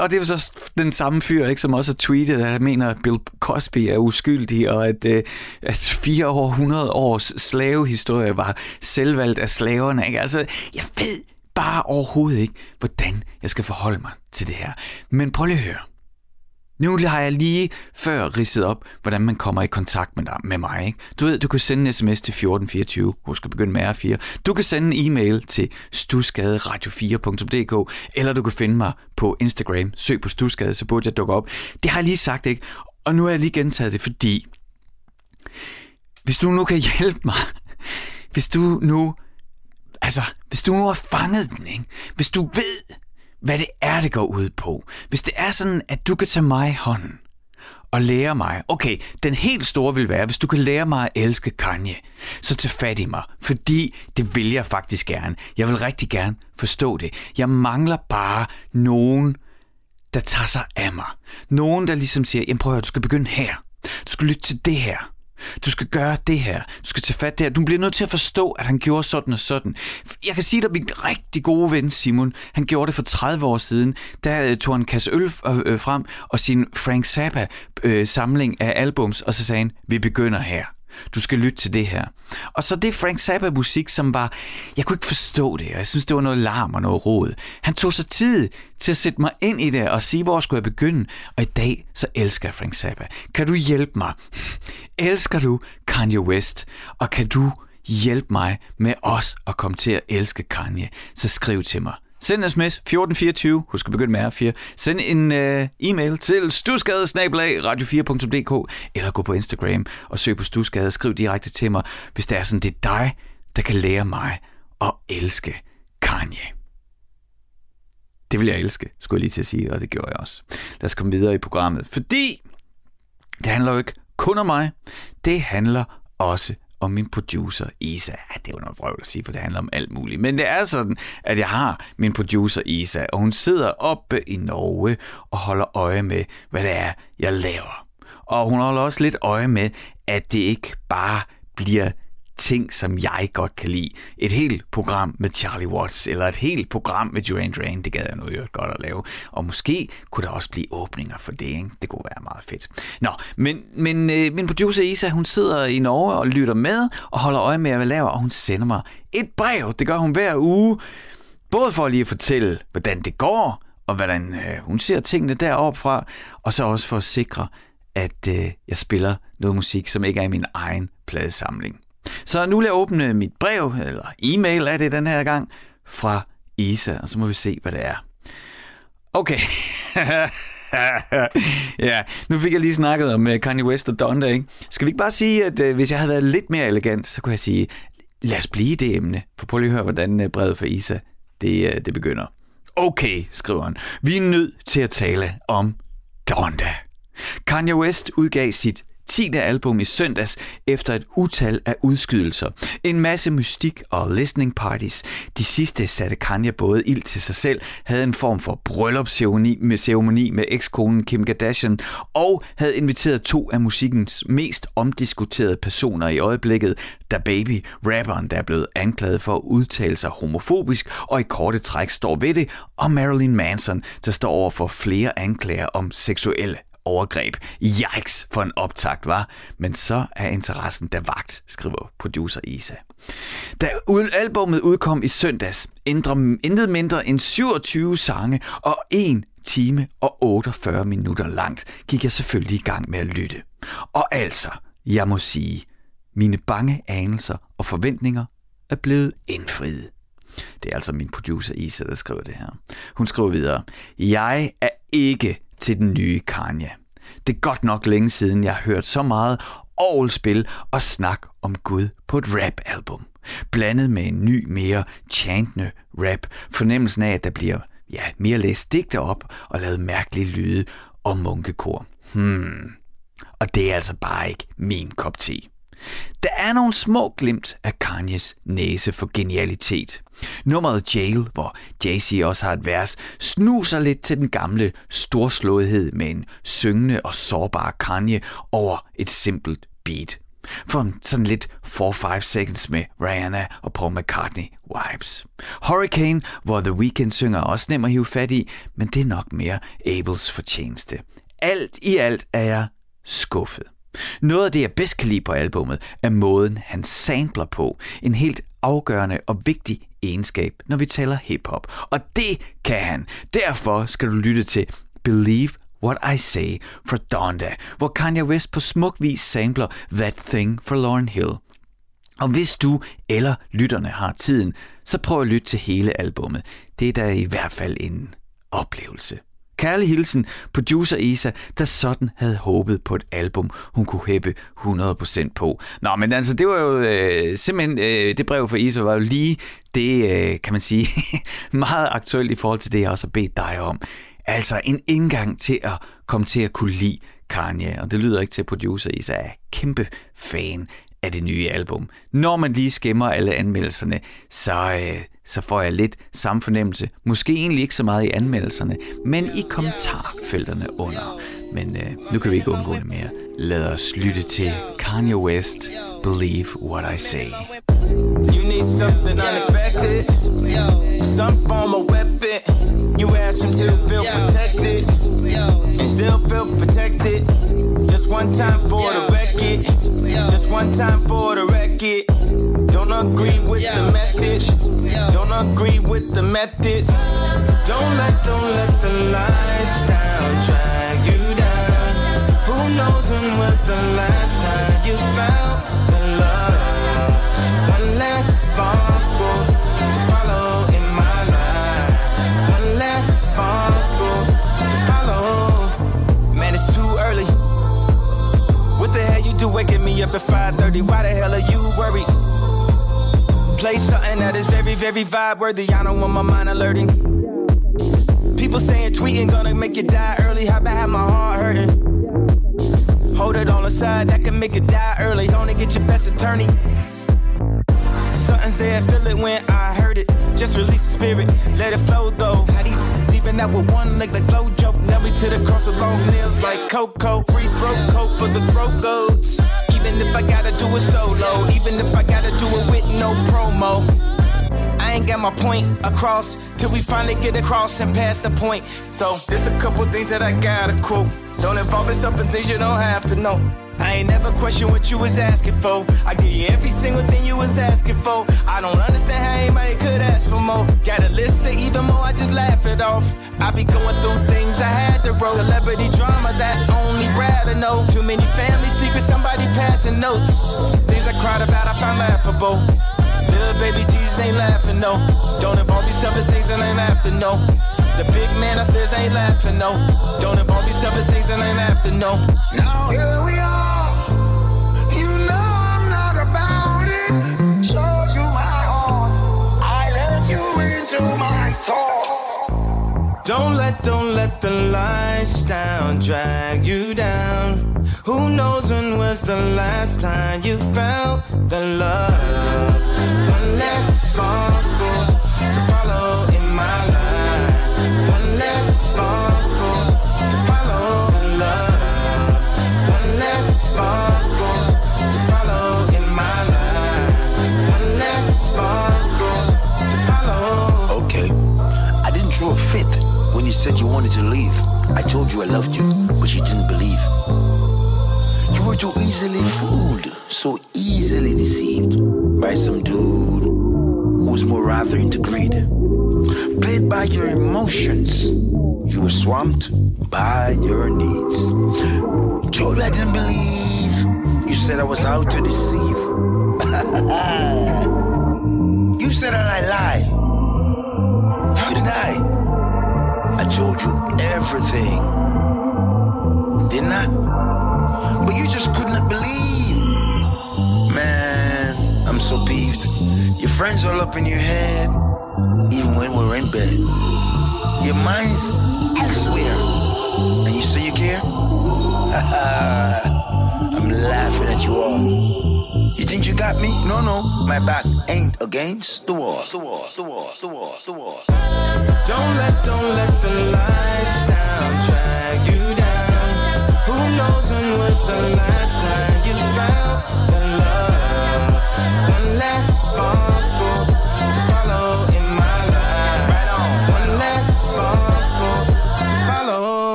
og det er jo så den samme fyr, ikke, som også har tweetet, at han mener, at Bill Cosby er uskyldig, og at, øh, at fire over 100 års slavehistorie var selvvalgt af slaverne. Ikke? Altså, jeg ved bare overhovedet ikke, hvordan jeg skal forholde mig til det her. Men prøv lige at høre. Nu har jeg lige før ridset op, hvordan man kommer i kontakt med, dig, med mig. Ikke? Du ved, du kan sende en sms til 1424, husk at begynde med R4. Du kan sende en e-mail til stusgaderadio4.dk, eller du kan finde mig på Instagram. Søg på Stusgade, så burde jeg dukke op. Det har jeg lige sagt, ikke? Og nu har jeg lige gentaget det, fordi hvis du nu kan hjælpe mig, hvis du nu, altså, hvis du nu har fanget den, ikke? hvis du ved, hvad det er, det går ud på. Hvis det er sådan, at du kan tage mig i hånden og lære mig, okay, den helt store vil være, hvis du kan lære mig at elske Kanye, så tag fat i mig, fordi det vil jeg faktisk gerne. Jeg vil rigtig gerne forstå det. Jeg mangler bare nogen, der tager sig af mig. Nogen, der ligesom siger, jamen prøv at høre, du skal begynde her. Du skal lytte til det her. Du skal gøre det her. Du skal tage fat der. Du bliver nødt til at forstå, at han gjorde sådan og sådan. Jeg kan sige dig, min rigtig gode ven Simon, han gjorde det for 30 år siden. Der øh, tog han en kasse øl øh, øh, frem og sin Frank Zappa samling af albums, og så sagde han, vi begynder her. Du skal lytte til det her. Og så det Frank Zappa musik, som var, jeg kunne ikke forstå det, og jeg synes, det var noget larm og noget rod. Han tog sig tid til at sætte mig ind i det og sige, hvor skulle jeg begynde. Og i dag, så elsker jeg Frank Zappa. Kan du hjælpe mig? Elsker du Kanye West? Og kan du hjælpe mig med os at komme til at elske Kanye? Så skriv til mig. Send en sms 1424, husk at begynde med R4. Send en uh, e-mail til stusgade radio4.dk eller gå på Instagram og søg på Stusgade. Skriv direkte til mig, hvis det er sådan, det er dig, der kan lære mig at elske Kanye. Det vil jeg elske, skulle jeg lige til at sige, og det gjorde jeg også. Lad os komme videre i programmet, fordi det handler jo ikke kun om mig. Det handler også og min producer Isa. Ja, det er jo noget vrøvl at sige, for det handler om alt muligt. Men det er sådan, at jeg har min producer Isa, og hun sidder oppe i Norge og holder øje med, hvad det er, jeg laver. Og hun holder også lidt øje med, at det ikke bare bliver ting, som jeg godt kan lide. Et helt program med Charlie Watts, eller et helt program med Duran Duran, det gad jeg nu jo godt at lave. Og måske kunne der også blive åbninger for det, ikke? Det kunne være meget fedt. Nå, men, men øh, min producer Isa, hun sidder i Norge og lytter med, og holder øje med, hvad jeg laver, og hun sender mig et brev. Det gør hun hver uge, både for lige at fortælle, hvordan det går, og hvordan øh, hun ser tingene deroppe fra, og så også for at sikre, at øh, jeg spiller noget musik, som ikke er i min egen pladesamling. Så nu vil jeg åbne mit brev, eller e-mail er det den her gang, fra Isa, og så må vi se, hvad det er. Okay. ja, nu fik jeg lige snakket om øh, Kanye West og Donda, ikke? Skal vi ikke bare sige, at øh, hvis jeg havde været lidt mere elegant, så kunne jeg sige, lad os blive det emne. For prøv lige at høre, hvordan øh, brevet fra Isa, det, det begynder. Okay, skriver han. Vi er nødt til at tale om Donda. Kanye West udgav sit 10. album i søndags efter et utal af udskydelser. En masse mystik og listening parties. De sidste satte Kanye både ild til sig selv, havde en form for bryllupsceremoni med, ceremoni med ekskonen Kim Kardashian og havde inviteret to af musikkens mest omdiskuterede personer i øjeblikket, Da Baby, rapperen, der er blevet anklaget for at udtale sig homofobisk og i korte træk står ved det, og Marilyn Manson, der står over for flere anklager om seksuelle overgreb. Yikes for en optakt, var. Men så er interessen der vagt, skriver producer Isa. Da albummet udkom i søndags, ændrer intet mindre end 27 sange og 1 time og 48 minutter langt, gik jeg selvfølgelig i gang med at lytte. Og altså, jeg må sige, mine bange anelser og forventninger er blevet indfriet. Det er altså min producer Isa, der skriver det her. Hun skriver videre, jeg er ikke til den nye Kanye. Det er godt nok længe siden, jeg har hørt så meget orgelspil og snak om Gud på et rap-album. Blandet med en ny, mere chantende rap. Fornemmelsen af, at der bliver ja, mere læst digte op og lavet mærkelige lyde og munkekor. Hmm. Og det er altså bare ikke min kop te. Der er nogle små glimt af Kanyes næse for genialitet. Nummeret Jail, hvor Jay-Z også har et vers, snuser lidt til den gamle storslåethed med en syngende og sårbar Kanye over et simpelt beat. For sådan lidt 4-5 seconds med Rihanna og Paul McCartney vibes. Hurricane, hvor The Weeknd synger, også nem at hive fat i, men det er nok mere Abels fortjeneste. Alt i alt er jeg skuffet. Noget af det, jeg bedst kan lide på albummet, er måden, han sampler på. En helt afgørende og vigtig egenskab, når vi taler hiphop. Og det kan han. Derfor skal du lytte til Believe What I Say fra Donda, hvor Kanye West på smuk vis sampler That Thing fra Lauren Hill. Og hvis du eller lytterne har tiden, så prøv at lytte til hele albummet. Det er da i hvert fald en oplevelse. Kærlig hilsen, producer Isa, der sådan havde håbet på et album, hun kunne hæppe 100% på. Nå, men altså, det var jo øh, simpelthen, øh, det brev fra Isa var jo lige det, øh, kan man sige, meget aktuelt i forhold til det, jeg også har bedt dig om. Altså en indgang til at komme til at kunne lide Kanye, og det lyder ikke til, at producer Isa er kæmpe fan af det nye album. Når man lige skimmer alle anmeldelserne, så, øh, så får jeg lidt samme fornemmelse. Måske egentlig ikke så meget i anmeldelserne, men i kommentarfelterne under. Men øh, nu kan vi ikke undgå det mere. Lad os lytte til Kanye West, Believe What I Say. You need something unexpected Some form of weapon You ask him to feel protected And still feel protected one time for the record. Just one time for the record. Don't agree with the message. Don't agree with the methods. Don't let, don't let the lifestyle drag you down. Who knows when was the last time you found up at 5.30? Why the hell are you worried? Play something that is very, very vibe worthy. I don't want my mind alerting. People saying tweeting gonna make you die early. How about have my heart hurting? Hold it on the side, that can make you die early. Only get your best attorney. Something's there, feel it when I heard it. Just release the spirit, let it flow though. How do you leaving out with one leg like Flojo? Nail me to the cross with long nails like Coco. Free throat coat for the throat goats. Even if I gotta do it solo, even if I gotta do it with no promo. I ain't got my point across till we finally get across and pass the point. So, there's a couple things that I gotta quote. Don't involve yourself in things you don't have to know. I ain't never question what you was asking for. I give you every single thing you was asking for. I don't understand how anybody could ask for more. Got a list of even more, I just laugh it off. I be going through things I had to roll. Celebrity drama that only Brad know. Too many family secrets, somebody passing notes. Things I cried about, I find laughable. Little baby Jesus ain't laughing, no. Don't involve yourself in things that ain't to know. The big man upstairs ain't laughing, no. Don't involve yourself in things that ain't to know. Now here we are. Don't let, don't let the lifestyle drag you down. Who knows when was the last time you felt the love? One less sparkle you said you wanted to leave. I told you I loved you, but you didn't believe. You were too easily fooled, so easily deceived by some dude who was more rather into greed. Played by your emotions, you were swamped by your needs. Told you I didn't believe. You said I was out to deceive. you said that I lie. Told you everything. Didn't I? But you just could not believe. Man, I'm so peeved. Your friends all up in your head, even when we're in bed. Your mind's elsewhere. And you say you care? I'm laughing at you all. You think you got me? No, no. My back ain't against. The wall, the wall, the wall,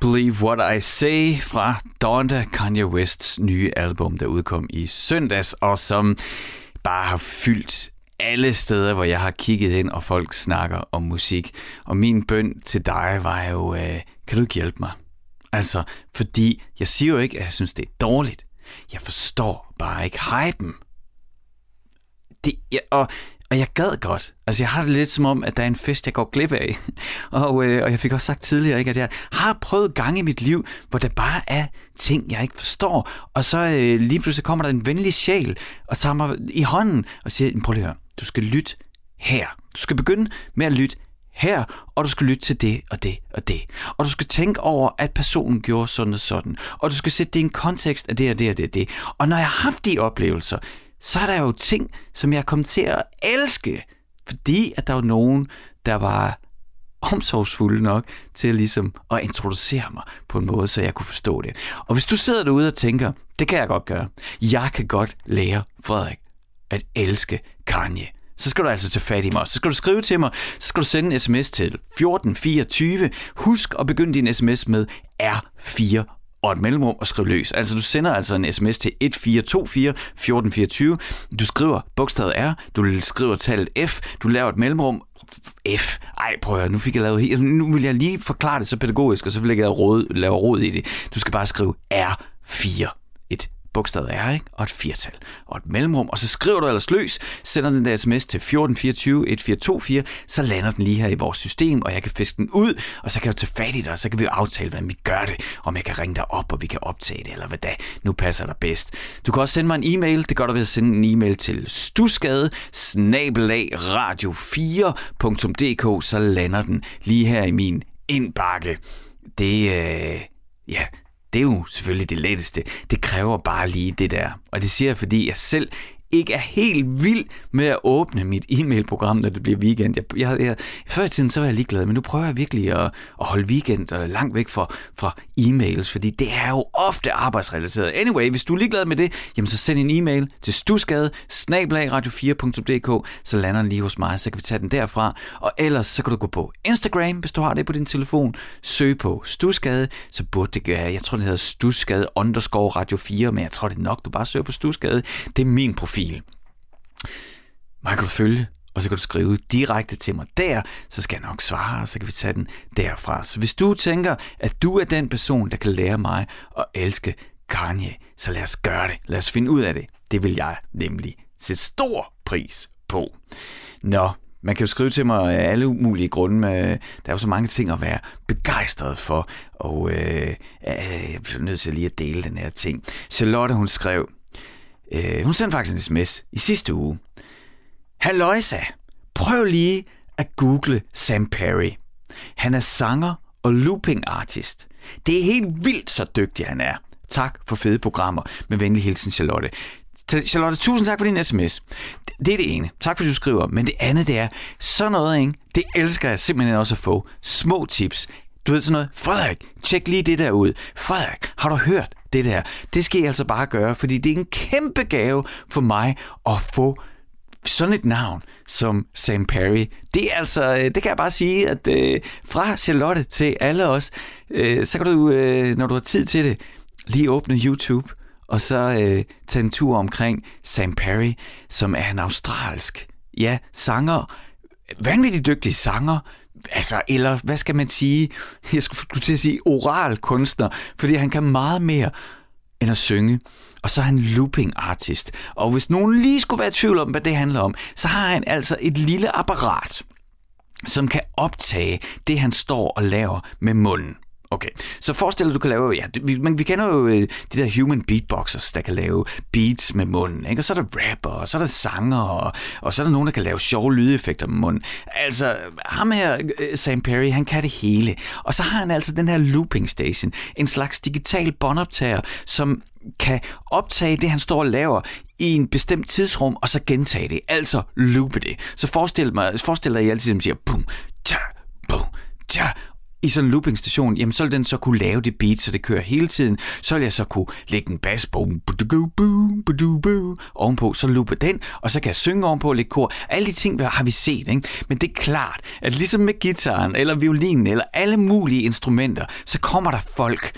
Believe What I Say fra Donda, Kanye Wests nye album, der udkom i søndags, og som bare har fyldt alle steder, hvor jeg har kigget ind, og folk snakker om musik. Og min bøn til dig var jo, øh, kan du ikke hjælpe mig? Altså, fordi jeg siger jo ikke, at jeg synes, det er dårligt. Jeg forstår bare ikke hypen. Det, ja, og, og jeg gad godt. Altså, jeg har det lidt som om, at der er en fest, jeg går glip af. og, øh, og jeg fik også sagt tidligere, ikke, at jeg har prøvet gange i mit liv, hvor der bare er ting, jeg ikke forstår. Og så øh, lige pludselig kommer der en venlig sjæl og tager mig i hånden og siger, prøv lige at høre, du skal lytte her. Du skal begynde med at lytte her, og du skal lytte til det og det og det. Og du skal tænke over, at personen gjorde sådan og sådan. Og du skal sætte det i en kontekst af det og det og det og det. Og når jeg har haft de oplevelser, så er der jo ting, som jeg kommer til at elske. Fordi at der var nogen, der var omsorgsfulde nok til ligesom at introducere mig på en måde, så jeg kunne forstå det. Og hvis du sidder derude og tænker, det kan jeg godt gøre. Jeg kan godt lære Frederik at elske Kanye så skal du altså tage fat i mig. Så skal du skrive til mig, så skal du sende en sms til 1424. Husk at begynde din sms med R4 og et mellemrum og skrive løs. Altså du sender altså en sms til 1424 1424. Du skriver bogstavet R, du skriver tallet F, du laver et mellemrum, F. Ej, prøv at høre, nu fik jeg lavet helt... Altså, nu vil jeg lige forklare det så pædagogisk, og så vil jeg lave råd, lave råd i det. Du skal bare skrive R4. Et bogstavet R, ikke? og et firtal, og et mellemrum, og så skriver du ellers løs, sender den der sms til 1424 1424, så lander den lige her i vores system, og jeg kan fiske den ud, og så kan jeg tage fat i dig, og så kan vi jo aftale, hvordan vi gør det, om jeg kan ringe dig op, og vi kan optage det, eller hvad da nu passer dig bedst. Du kan også sende mig en e-mail, det gør du ved at sende en e-mail til stusgade radio4.dk, så lander den lige her i min indbakke. Det, øh, ja, det er jo selvfølgelig det letteste. Det kræver bare lige det der. Og det siger jeg, fordi jeg selv ikke er helt vild med at åbne mit e-mailprogram, når det bliver weekend. Jeg, jeg, jeg, før i tiden, så var jeg ligeglad, men nu prøver jeg virkelig at, at holde weekend og langt væk fra, fra e-mails, fordi det er jo ofte arbejdsrelateret. Anyway, hvis du er ligeglad med det, jamen så send en e-mail til stusgade radio4.dk, så lander den lige hos mig, så kan vi tage den derfra. Og ellers så kan du gå på Instagram, hvis du har det på din telefon. Søg på Stusgade, så burde det gøre, jeg tror det hedder Stusgade underscore radio 4, men jeg tror det er nok, du bare søger på Stusgade. Det er min profil fil. Mig kan du følge, og så kan du skrive direkte til mig der, så skal jeg nok svare, og så kan vi tage den derfra. Så hvis du tænker, at du er den person, der kan lære mig at elske Kanye, så lad os gøre det. Lad os finde ud af det. Det vil jeg nemlig sætte stor pris på. Nå, man kan jo skrive til mig af alle mulige grunde. Med, øh, der er jo så mange ting at være begejstret for, og øh, øh, jeg bliver nødt til lige at dele den her ting. Charlotte, hun skrev, Øh, hun sendte faktisk en sms i sidste uge. Halløjsa, prøv lige at google Sam Perry. Han er sanger og looping artist. Det er helt vildt så dygtig han er. Tak for fede programmer. Med venlig hilsen, Charlotte. Charlotte, tusind tak for din sms. Det er det ene. Tak fordi du skriver. Men det andet, det er sådan noget, ikke? Det elsker jeg simpelthen også at få. Små tips. Du ved sådan noget, Frederik, tjek lige det der ud. Frederik, har du hørt det der? Det skal I altså bare gøre, fordi det er en kæmpe gave for mig at få sådan et navn som Sam Perry. Det er altså, øh, det kan jeg bare sige, at øh, fra Charlotte til alle os, øh, så kan du, øh, når du har tid til det, lige åbne YouTube, og så øh, tage en tur omkring Sam Perry, som er en australsk, ja, sanger, vanvittigt dygtig sanger, altså, eller hvad skal man sige, jeg skulle til at sige oral kunstner, fordi han kan meget mere end at synge. Og så er han looping artist. Og hvis nogen lige skulle være i tvivl om, hvad det handler om, så har han altså et lille apparat, som kan optage det, han står og laver med munden. Okay, så forestil dig, du kan lave, ja, vi, man, vi kender jo øh, de der human beatboxers, der kan lave beats med munden, ikke? og så er der rapper, og så er der sanger, og, og så er der nogen, der kan lave sjove lydeffekter med munden. Altså, ham her, øh, Sam Perry, han kan det hele. Og så har han altså den her looping station, en slags digital båndoptager, som kan optage det, han står og laver i en bestemt tidsrum, og så gentage det, altså loope det. Så forestil, mig, forestil dig, at I altid siger, boom, tja, boom, tja, i sådan en looping station, jamen så vil den så kunne lave det beat, så det kører hele tiden. Så vil jeg så kunne lægge en bass boom, ovenpå, så loope den, og så kan jeg synge ovenpå og lægge kor. Alle de ting har vi set, ikke? Men det er klart, at ligesom med gitaren, eller violinen, eller alle mulige instrumenter, så kommer der folk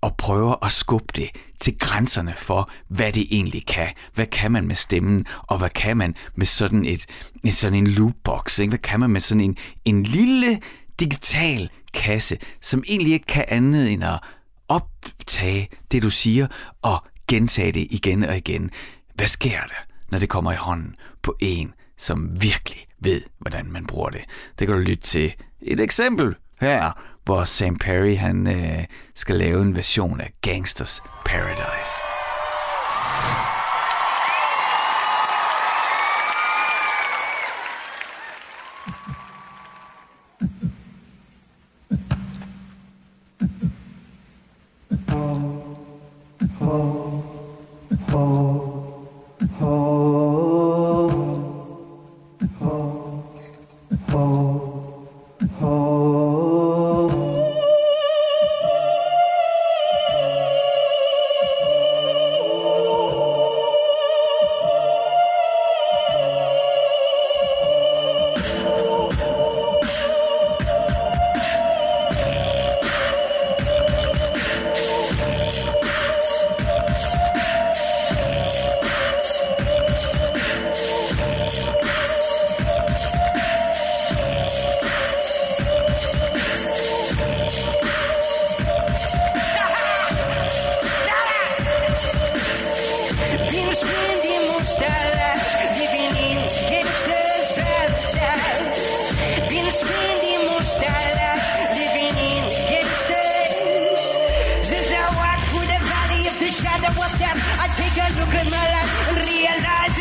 og prøver at skubbe det til grænserne for, hvad det egentlig kan. Hvad kan man med stemmen, og hvad kan man med sådan, et, sådan en loopbox? Ikke? Hvad kan man med sådan en, en lille digital kasse, som egentlig ikke kan andet end at optage det, du siger, og gentage det igen og igen. Hvad sker der, når det kommer i hånden på en, som virkelig ved, hvordan man bruger det? Det kan du lytte til et eksempel her, hvor Sam Perry han, øh, skal lave en version af Gangsters Paradise.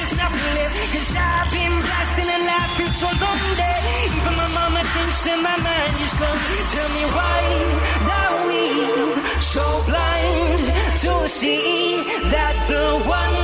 Realize there's nothing. Cause I've been blasting and I feel so lonely. Even my mama thinks that my mind is gone. Tell me why are we so blind to see that the ones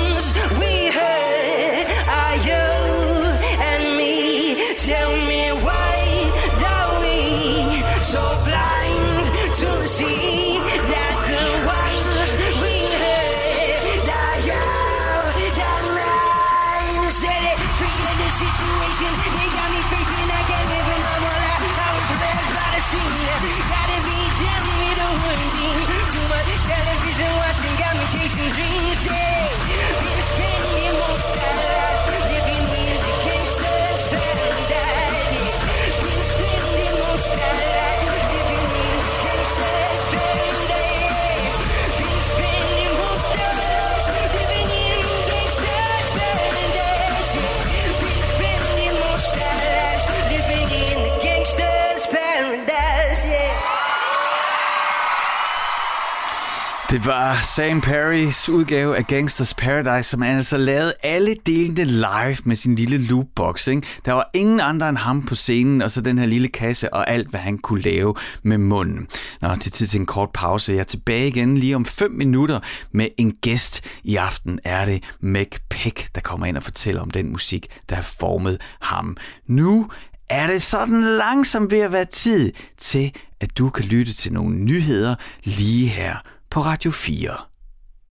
Det var Sam Perrys udgave af Gangsters Paradise, som han altså lavede alle delene live med sin lille loopbox. Ikke? Der var ingen andre end ham på scenen, og så den her lille kasse og alt, hvad han kunne lave med munden. Nå, det er tid til en kort pause. Jeg er tilbage igen lige om 5 minutter med en gæst. I aften er det Mac Peck, der kommer ind og fortæller om den musik, der har formet ham. Nu er det sådan langsomt ved at være tid til, at du kan lytte til nogle nyheder lige her på Radio 4.